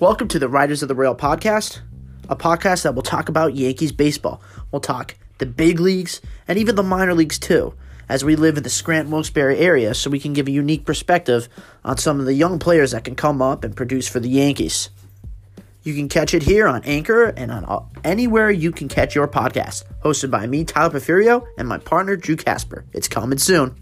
Welcome to the Riders of the Rail podcast, a podcast that will talk about Yankees baseball. We'll talk the big leagues and even the minor leagues too, as we live in the Scranton Wilkes-Barre area, so we can give a unique perspective on some of the young players that can come up and produce for the Yankees. You can catch it here on Anchor and on all, anywhere you can catch your podcast. Hosted by me, Tyler Porfirio, and my partner, Drew Casper. It's coming soon.